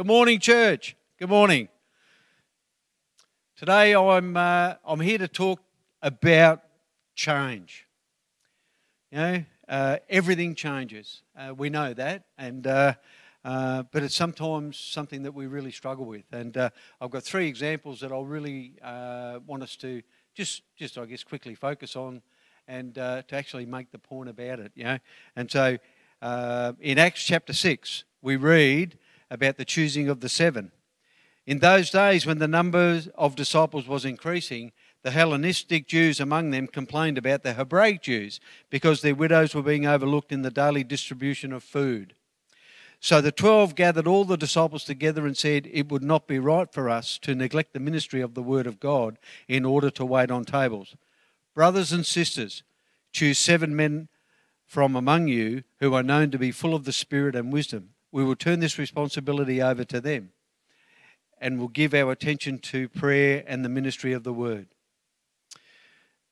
Good morning, church. Good morning. Today I'm, uh, I'm here to talk about change. You know, uh, everything changes. Uh, we know that, and uh, uh, but it's sometimes something that we really struggle with. And uh, I've got three examples that I'll really want us to just, just I guess, quickly focus on, and to actually make the point about it. You know, and so in Acts chapter six we read about the choosing of the seven. In those days, when the number of disciples was increasing, the Hellenistic Jews among them complained about the Hebraic Jews because their widows were being overlooked in the daily distribution of food. So the twelve gathered all the disciples together and said, It would not be right for us to neglect the ministry of the Word of God in order to wait on tables. Brothers and sisters, choose seven men from among you who are known to be full of the Spirit and wisdom. We will turn this responsibility over to them and will give our attention to prayer and the ministry of the word.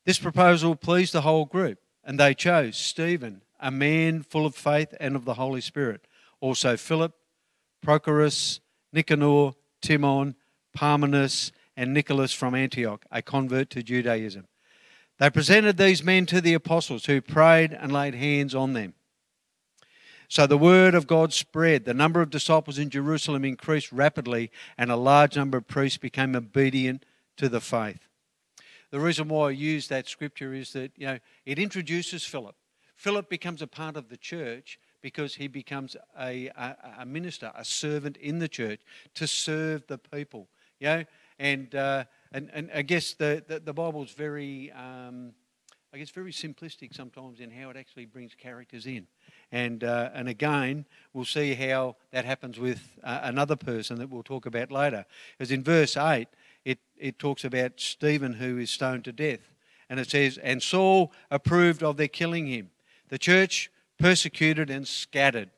This proposal pleased the whole group, and they chose Stephen, a man full of faith and of the Holy Spirit, also Philip, Prochorus, Nicanor, Timon, Parmenas, and Nicholas from Antioch, a convert to Judaism. They presented these men to the apostles, who prayed and laid hands on them. So the word of God spread. The number of disciples in Jerusalem increased rapidly, and a large number of priests became obedient to the faith. The reason why I use that scripture is that you know it introduces Philip. Philip becomes a part of the church because he becomes a, a, a minister, a servant in the church to serve the people. You know, and uh, and and I guess the the, the Bible's very. Um, I guess very simplistic sometimes in how it actually brings characters in. And, uh, and again, we'll see how that happens with uh, another person that we'll talk about later. Because in verse 8, it, it talks about Stephen who is stoned to death. And it says, And Saul approved of their killing him. The church persecuted and scattered.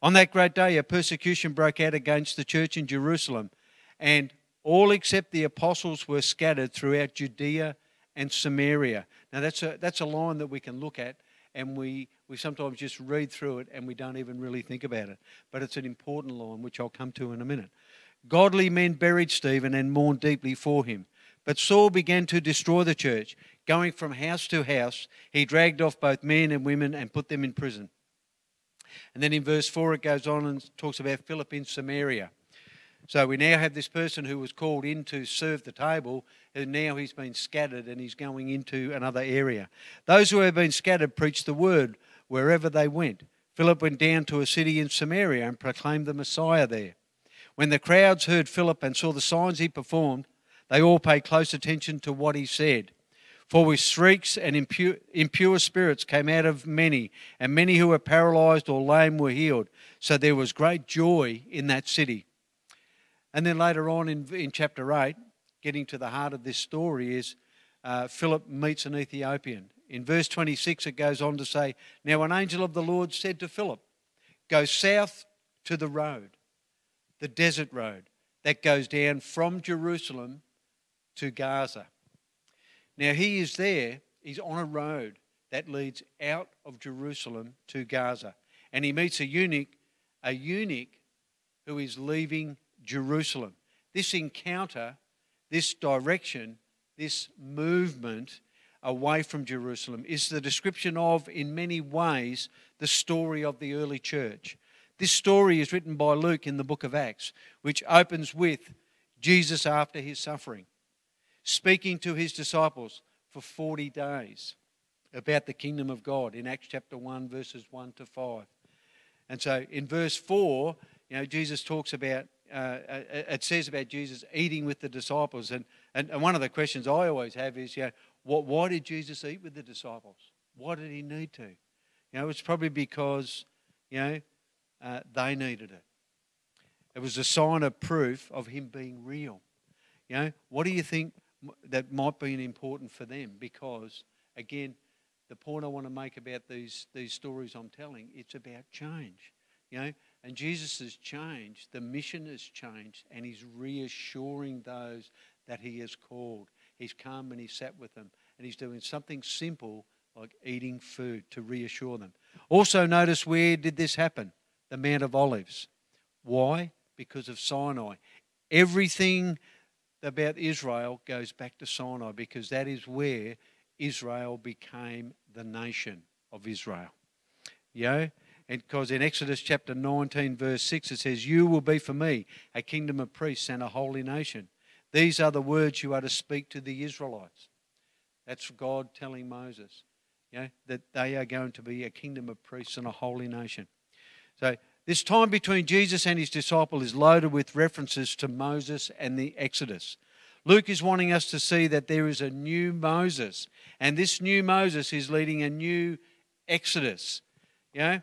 On that great day, a persecution broke out against the church in Jerusalem, and all except the apostles were scattered throughout Judea and Samaria. Now, that's a, that's a line that we can look at and we, we sometimes just read through it and we don't even really think about it. But it's an important line, which I'll come to in a minute. Godly men buried Stephen and mourned deeply for him. But Saul began to destroy the church. Going from house to house, he dragged off both men and women and put them in prison. And then in verse 4, it goes on and talks about Philip in Samaria. So we now have this person who was called in to serve the table, and now he's been scattered and he's going into another area. Those who have been scattered preached the word wherever they went. Philip went down to a city in Samaria and proclaimed the Messiah there. When the crowds heard Philip and saw the signs he performed, they all paid close attention to what he said. For with shrieks and impure, impure, spirits came out of many, and many who were paralyzed or lame were healed. So there was great joy in that city. And then later on in, in chapter 8, getting to the heart of this story, is uh, Philip meets an Ethiopian. In verse 26, it goes on to say, Now an angel of the Lord said to Philip, Go south to the road, the desert road that goes down from Jerusalem to Gaza. Now he is there, he's on a road that leads out of Jerusalem to Gaza. And he meets a eunuch, a eunuch who is leaving Jerusalem. This encounter, this direction, this movement away from Jerusalem is the description of, in many ways, the story of the early church. This story is written by Luke in the book of Acts, which opens with Jesus after his suffering, speaking to his disciples for 40 days about the kingdom of God in Acts chapter 1, verses 1 to 5. And so in verse 4, you know, Jesus talks about uh, uh, it says about Jesus eating with the disciples. And, and, and, one of the questions I always have is, you know, what, why did Jesus eat with the disciples? Why did he need to? You know, it's probably because, you know, uh, they needed it. It was a sign of proof of him being real. You know, what do you think that might be important for them? Because, again, the point I want to make about these, these stories I'm telling, it's about change. You know, and Jesus has changed, the mission has changed, and he's reassuring those that he has called. He's come and he sat with them, and he's doing something simple like eating food to reassure them. Also, notice where did this happen? The Mount of Olives. Why? because of Sinai. Everything about Israel goes back to Sinai because that is where Israel became the nation of Israel. You know? Because in Exodus chapter 19, verse 6, it says, You will be for me a kingdom of priests and a holy nation. These are the words you are to speak to the Israelites. That's God telling Moses, you know, that they are going to be a kingdom of priests and a holy nation. So this time between Jesus and his disciple is loaded with references to Moses and the Exodus. Luke is wanting us to see that there is a new Moses, and this new Moses is leading a new Exodus. You know,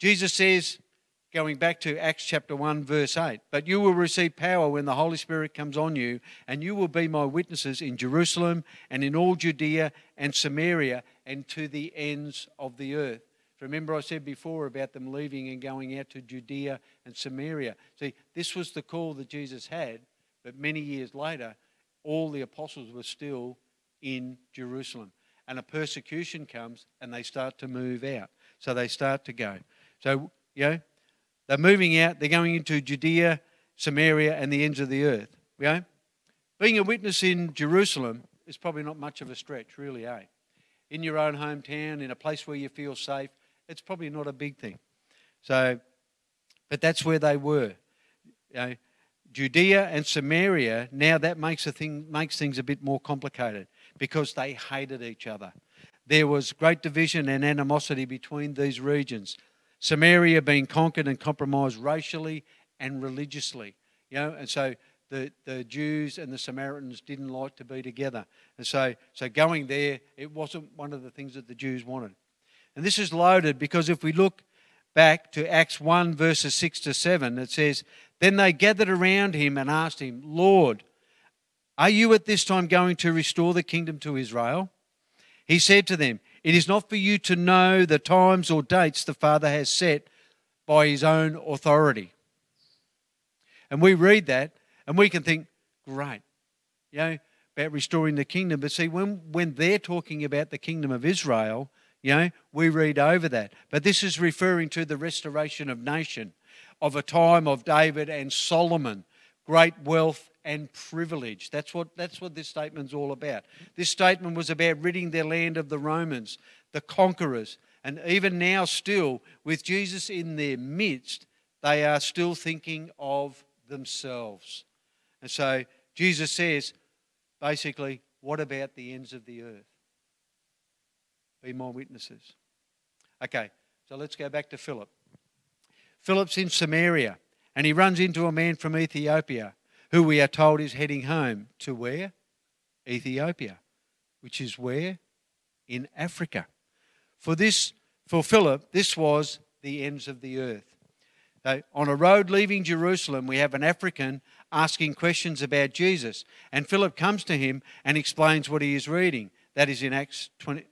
Jesus says, going back to Acts chapter 1, verse 8, but you will receive power when the Holy Spirit comes on you, and you will be my witnesses in Jerusalem and in all Judea and Samaria and to the ends of the earth. Remember, I said before about them leaving and going out to Judea and Samaria. See, this was the call that Jesus had, but many years later, all the apostles were still in Jerusalem. And a persecution comes and they start to move out. So they start to go. So, you know, they're moving out, they're going into Judea, Samaria, and the ends of the earth. You know? Being a witness in Jerusalem is probably not much of a stretch, really, eh? In your own hometown, in a place where you feel safe, it's probably not a big thing. So, but that's where they were. You know, Judea and Samaria, now that makes, a thing, makes things a bit more complicated because they hated each other. There was great division and animosity between these regions. Samaria being conquered and compromised racially and religiously. You know, and so the, the Jews and the Samaritans didn't like to be together. And so, so going there, it wasn't one of the things that the Jews wanted. And this is loaded because if we look back to Acts 1, verses 6 to 7, it says, Then they gathered around him and asked him, Lord, are you at this time going to restore the kingdom to Israel? He said to them, It is not for you to know the times or dates the Father has set by his own authority. And we read that and we can think, Great, you know, about restoring the kingdom. But see, when, when they're talking about the kingdom of Israel, you know, we read over that. But this is referring to the restoration of nation, of a time of David and Solomon, great wealth and privilege. That's what, that's what this statement's all about. This statement was about ridding their land of the Romans, the conquerors. And even now, still, with Jesus in their midst, they are still thinking of themselves. And so Jesus says, basically, what about the ends of the earth? Be my witnesses. Okay, so let's go back to Philip. Philip's in Samaria, and he runs into a man from Ethiopia who we are told is heading home to where? Ethiopia, which is where? In Africa. For this, for Philip, this was the ends of the earth. So on a road leaving Jerusalem, we have an African asking questions about Jesus, and Philip comes to him and explains what he is reading. That is in Acts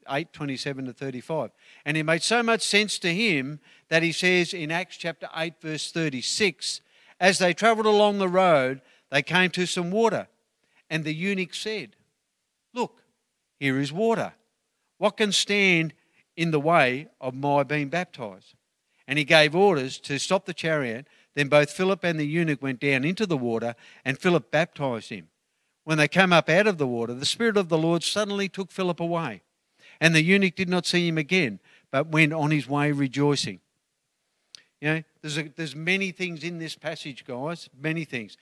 8 27 to 35. And it made so much sense to him that he says in Acts chapter 8, verse 36 As they travelled along the road, they came to some water. And the eunuch said, Look, here is water. What can stand in the way of my being baptized? And he gave orders to stop the chariot. Then both Philip and the eunuch went down into the water, and Philip baptized him. When they came up out of the water, the Spirit of the Lord suddenly took Philip away. And the eunuch did not see him again, but went on his way rejoicing. You know, there's, a, there's many things in this passage, guys, many things.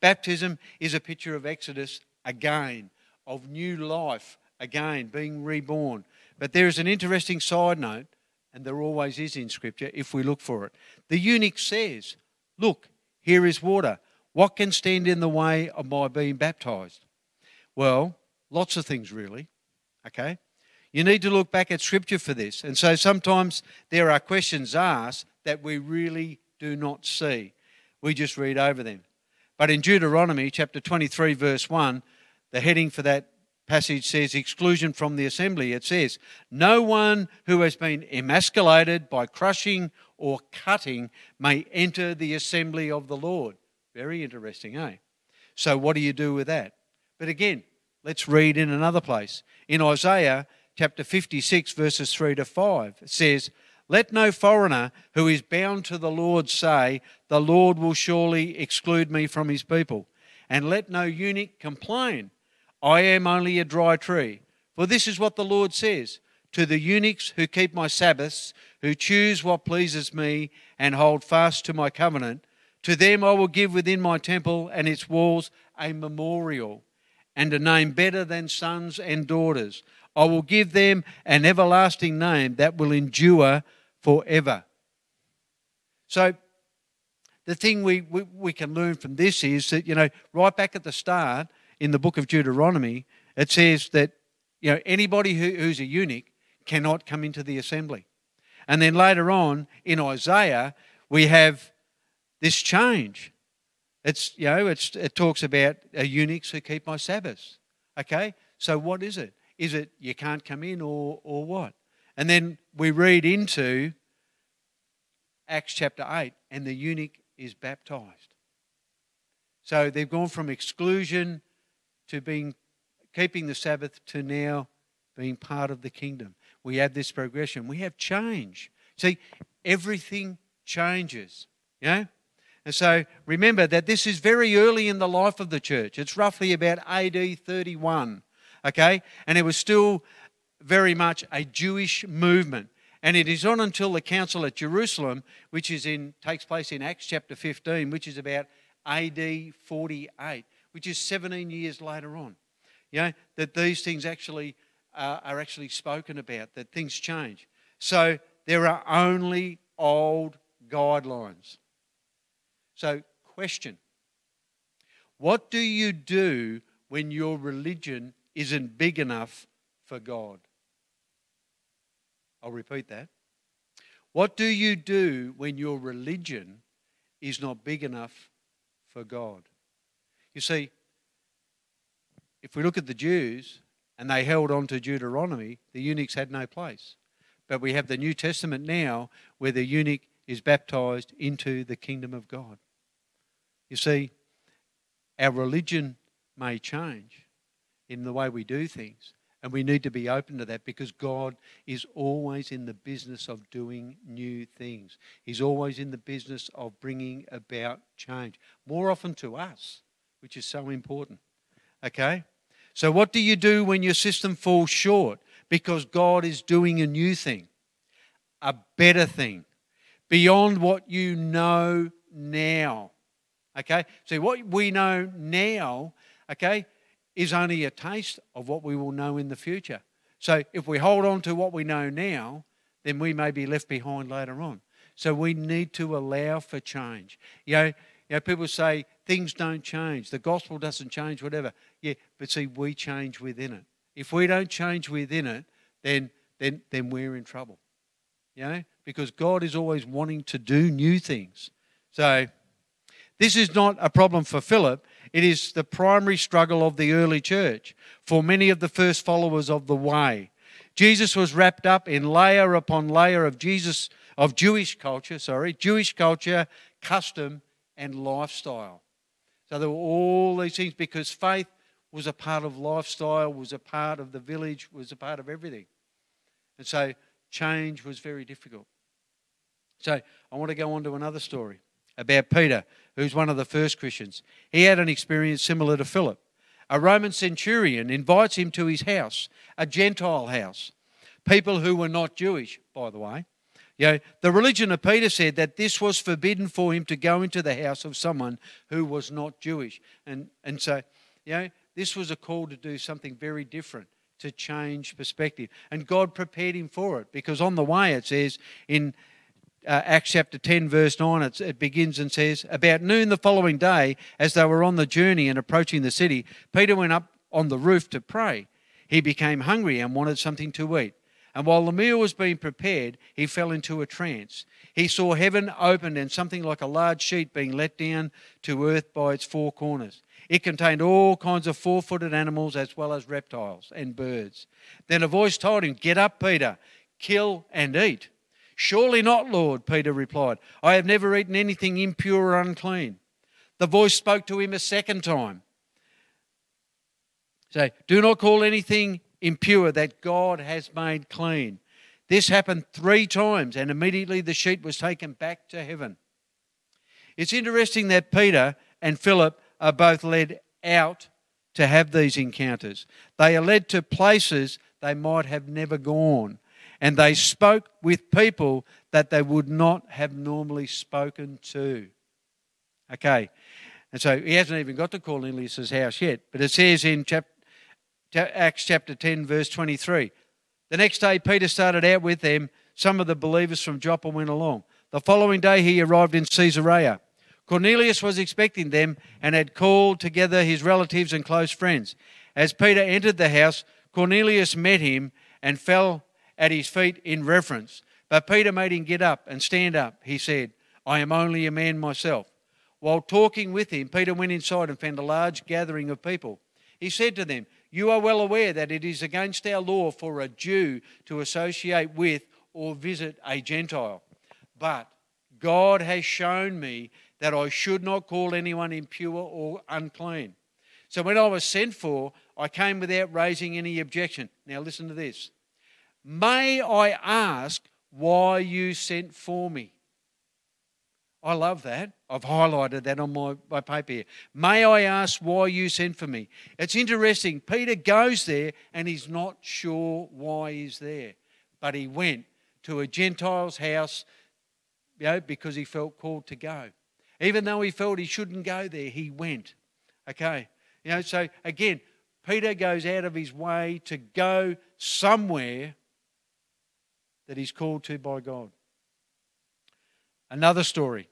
Baptism is a picture of Exodus again, of new life again, being reborn. But there is an interesting side note, and there always is in Scripture if we look for it. The eunuch says, Look, here is water. What can stand in the way of my being baptized? Well, lots of things, really. Okay? You need to look back at Scripture for this. And so sometimes there are questions asked that we really do not see. We just read over them. But in Deuteronomy chapter 23, verse 1, the heading for that passage says exclusion from the assembly. It says, No one who has been emasculated by crushing or cutting may enter the assembly of the Lord. Very interesting, eh? So, what do you do with that? But again, let's read in another place. In Isaiah chapter 56, verses 3 to 5, it says, Let no foreigner who is bound to the Lord say, The Lord will surely exclude me from his people. And let no eunuch complain, I am only a dry tree. For this is what the Lord says to the eunuchs who keep my Sabbaths, who choose what pleases me, and hold fast to my covenant. To them I will give within my temple and its walls a memorial and a name better than sons and daughters. I will give them an everlasting name that will endure forever. So, the thing we, we, we, can learn from this is that, you know, right back at the start in the book of Deuteronomy, it says that, you know, anybody who, who's a eunuch cannot come into the assembly. And then later on in Isaiah, we have this change. It's, you know, it's, it talks about uh, eunuchs who keep my Sabbaths. Okay? So what is it? Is it you can't come in or, or what? And then we read into Acts chapter 8, and the eunuch is baptized. So they've gone from exclusion to being keeping the Sabbath to now being part of the kingdom. We have this progression. We have change. See, everything changes. Yeah? And so remember that this is very early in the life of the church. It's roughly about AD 31. Okay? And it was still very much a Jewish movement. And it is not until the council at Jerusalem, which is in takes place in Acts chapter 15, which is about AD 48, which is 17 years later on. You know, that these things actually uh, are actually spoken about, that things change. So there are only old guidelines. So, question What do you do when your religion isn't big enough for God? I'll repeat that. What do you do when your religion is not big enough for God? You see, if we look at the Jews and they held on to Deuteronomy, the eunuchs had no place. But we have the New Testament now where the eunuch is baptized into the kingdom of God. You see, our religion may change in the way we do things, and we need to be open to that because God is always in the business of doing new things. He's always in the business of bringing about change, more often to us, which is so important. Okay? So, what do you do when your system falls short? Because God is doing a new thing, a better thing, beyond what you know now. Okay? So, what we know now, okay, is only a taste of what we will know in the future. So if we hold on to what we know now, then we may be left behind later on. So we need to allow for change. You know, you know, people say things don't change, the gospel doesn't change, whatever. Yeah, but see, we change within it. If we don't change within it, then then then we're in trouble. You know, because God is always wanting to do new things. So this is not a problem for Philip. It is the primary struggle of the early church for many of the first followers of the way. Jesus was wrapped up in layer upon layer of Jesus of Jewish culture, sorry, Jewish culture, custom and lifestyle. So there were all these things because faith was a part of lifestyle, was a part of the village, was a part of everything. And so change was very difficult. So I want to go on to another story about Peter, who's one of the first Christians. He had an experience similar to Philip. A Roman centurion invites him to his house, a Gentile house. People who were not Jewish, by the way. You know, the religion of Peter said that this was forbidden for him to go into the house of someone who was not Jewish. And, and so, you know, this was a call to do something very different, to change perspective. And God prepared him for it because on the way it says in uh, Acts chapter 10, verse 9, it begins and says, About noon the following day, as they were on the journey and approaching the city, Peter went up on the roof to pray. He became hungry and wanted something to eat. And while the meal was being prepared, he fell into a trance. He saw heaven opened and something like a large sheet being let down to earth by its four corners. It contained all kinds of four footed animals as well as reptiles and birds. Then a voice told him, Get up, Peter, kill and eat. Surely not, Lord, Peter replied. I have never eaten anything impure or unclean. The voice spoke to him a second time. Say, do not call anything impure that God has made clean. This happened three times, and immediately the sheet was taken back to heaven. It's interesting that Peter and Philip are both led out to have these encounters. They are led to places they might have never gone, and they spoke with people that they would not have normally spoken to. Okay, and so he hasn't even got to Cornelius' house yet, but it says in chap- Acts chapter 10, verse 23 the next day, Peter started out with them. Some of the believers from Joppa went along. The following day, he arrived in Caesarea. Cornelius was expecting them and had called together his relatives and close friends. As Peter entered the house, Cornelius met him and fell at his feet in reverence. But Peter made him get up and stand up. He said, I am only a man myself. While talking with him, Peter went inside and found a large gathering of people. He said to them, You are well aware that it is against our law for a Jew to associate with or visit a Gentile. But God has shown me that I should not call anyone impure or unclean. So when I was sent for, I came without raising any objection. Now listen to this. May I ask why you sent for me? I love that. I've highlighted that on my, my paper here. May I ask why you sent for me? It's interesting. Peter goes there and he's not sure why he's there. But he went to a Gentile's house you know, because he felt called to go. Even though he felt he shouldn't go there, he went. Okay. You know, so again, Peter goes out of his way to go somewhere that he's called to by God. Another story.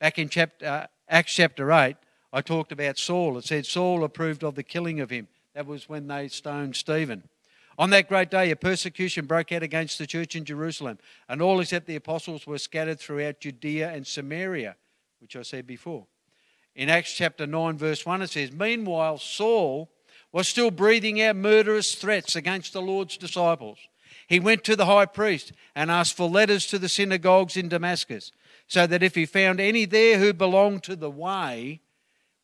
Back in chapter, uh, Acts chapter 8, I talked about Saul. It said Saul approved of the killing of him. That was when they stoned Stephen. On that great day, a persecution broke out against the church in Jerusalem, and all except the apostles were scattered throughout Judea and Samaria which I said before. In Acts chapter 9, verse 1, it says, Meanwhile, Saul was still breathing out murderous threats against the Lord's disciples. He went to the high priest and asked for letters to the synagogues in Damascus, so that if he found any there who belonged to the way,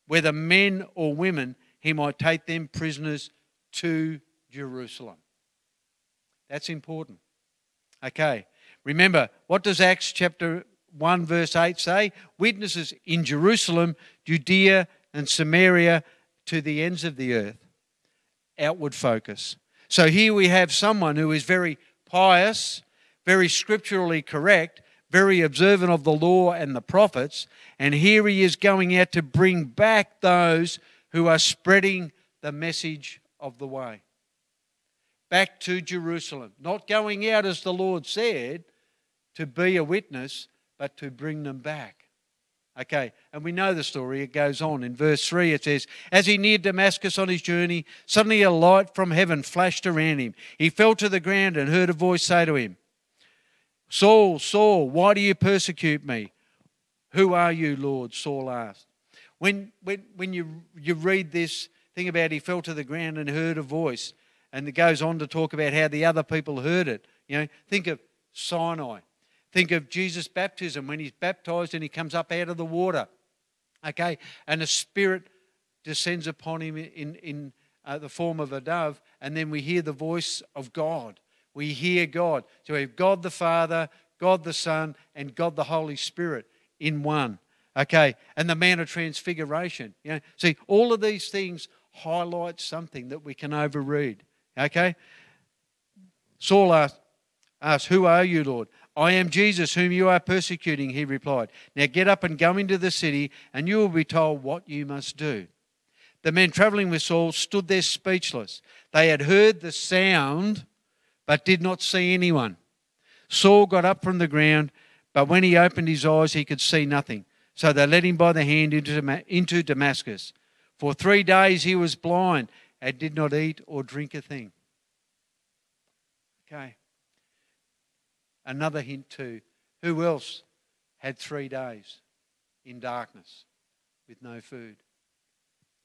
whether men or women, he might take them prisoners to Jerusalem. That's important. Okay. Remember, what does Acts chapter 1 verse 8 say? Witnesses in Jerusalem, Judea, and Samaria to the ends of the earth. Outward focus. So here we have someone who is very pious, very scripturally correct, very observant of the law and the prophets, and here he is going out to bring back those who are spreading the message of the way. Back to Jerusalem. Not going out as the Lord said to be a witness, but to bring them back. Okay, and we know the story. It goes on. In verse 3, it says, As he neared Damascus on his journey, suddenly a light from heaven flashed around him. He fell to the ground and heard a voice say to him, Saul, Saul, why do you persecute me? Who are you, Lord? Saul asked. When, when, when you, you read this thing about he fell to the ground and heard a voice, and it goes on to talk about how the other people heard it. You know, think of Sinai. Think of Jesus' baptism when he's baptized and he comes up out of the water. Okay, and the Spirit descends upon him in, in uh, the form of a dove, and then we hear the voice of God. We hear God. So we have God the Father, God the Son, and God the Holy Spirit in one. Okay, and the Mount of Transfiguration. You know, see, all of these things highlight something that we can overread. Okay, Saul asked, asked, Who are you, Lord? I am Jesus, whom you are persecuting, he replied. Now get up and go into the city, and you will be told what you must do. The men traveling with Saul stood there speechless. They had heard the sound, but did not see anyone. Saul got up from the ground, but when he opened his eyes, he could see nothing. So they led him by the hand into Damascus. For three days he was blind and did not eat or drink a thing. Okay. Another hint too who else had three days in darkness with no food?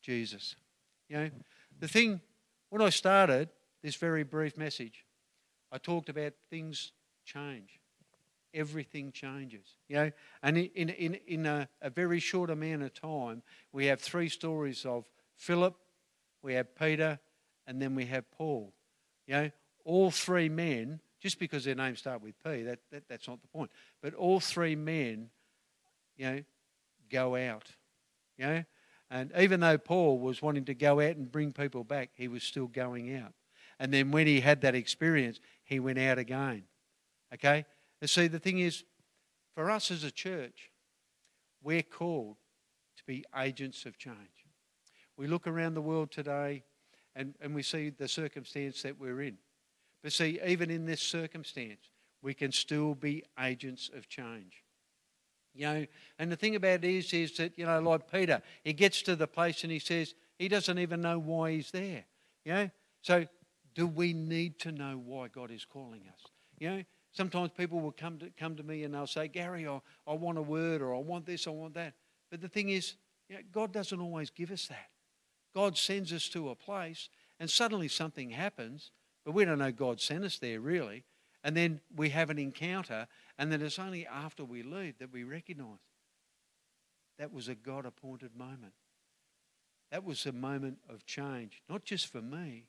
Jesus. You know, the thing, when I started this very brief message, I talked about things change. Everything changes. You know, and in, in, in a, a very short amount of time, we have three stories of Philip, we have Peter, and then we have Paul. You know, all three men just because their names start with P, that, that, that's not the point. But all three men, you know, go out. You know? And even though Paul was wanting to go out and bring people back, he was still going out. And then when he had that experience, he went out again. Okay? And see, the thing is, for us as a church, we're called to be agents of change. We look around the world today and, and we see the circumstance that we're in. But see, even in this circumstance, we can still be agents of change. You know, and the thing about it is, is that, you know, like Peter, he gets to the place and he says he doesn't even know why he's there. You know? So do we need to know why God is calling us? You know, sometimes people will come to, come to me and they'll say, Gary, I, I want a word or I want this, I want that. But the thing is, you know, God doesn't always give us that. God sends us to a place and suddenly something happens, but we don't know God sent us there really. And then we have an encounter, and then it's only after we leave that we recognize that was a God appointed moment. That was a moment of change, not just for me,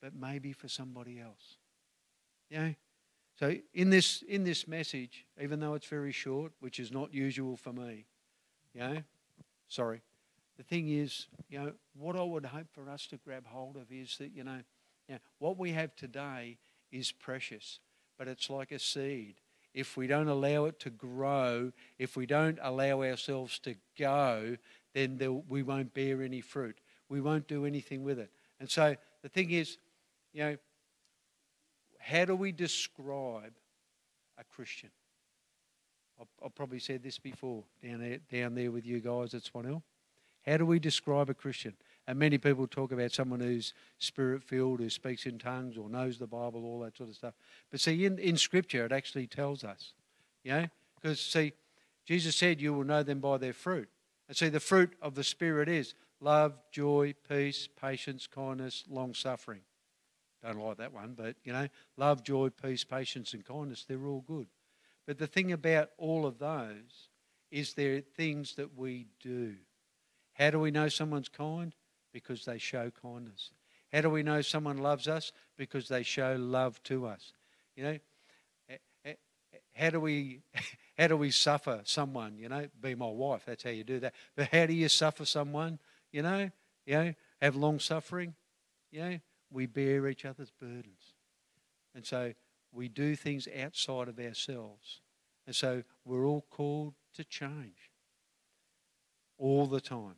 but maybe for somebody else. Know? So in this in this message, even though it's very short, which is not usual for me, you know, sorry. The thing is, you know, what I would hope for us to grab hold of is that, you know, know what we have today is precious, but it's like a seed. If we don't allow it to grow, if we don't allow ourselves to go, then there, we won't bear any fruit. We won't do anything with it. And so the thing is, you know, how do we describe a Christian? I've, I've probably said this before down there, down there with you guys at Swan Hill. How do we describe a Christian? And many people talk about someone who's spirit filled, who speaks in tongues or knows the Bible, all that sort of stuff. But see, in, in Scripture, it actually tells us, you know, because see, Jesus said, You will know them by their fruit. And see, the fruit of the Spirit is love, joy, peace, patience, kindness, long suffering. Don't like that one, but you know, love, joy, peace, patience, and kindness, they're all good. But the thing about all of those is they're things that we do. How do we know someone's kind? Because they show kindness. How do we know someone loves us? Because they show love to us. You know, eh, eh, eh, how do we how do we suffer someone? You know, be my wife. That's how you do that. But how do you suffer someone? You know, you know, have long suffering. You know, we bear each other's burdens, and so we do things outside of ourselves, and so we're all called to change all the time.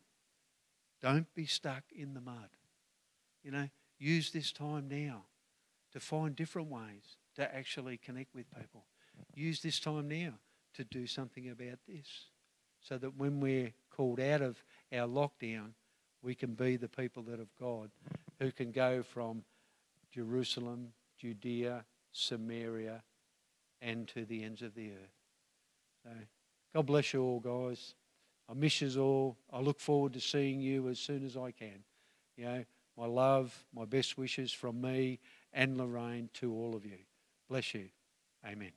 Don't be stuck in the mud. You know, use this time now to find different ways to actually connect with people. Use this time now to do something about this so that when we're called out of our lockdown, we can be the people that of God who can go from Jerusalem, Judea, Samaria, and to the ends of the earth. So, God bless you all, guys. I miss you all. I look forward to seeing you as soon as I can. You know, my love, my best wishes from me and Lorraine to all of you. Bless you. Amen.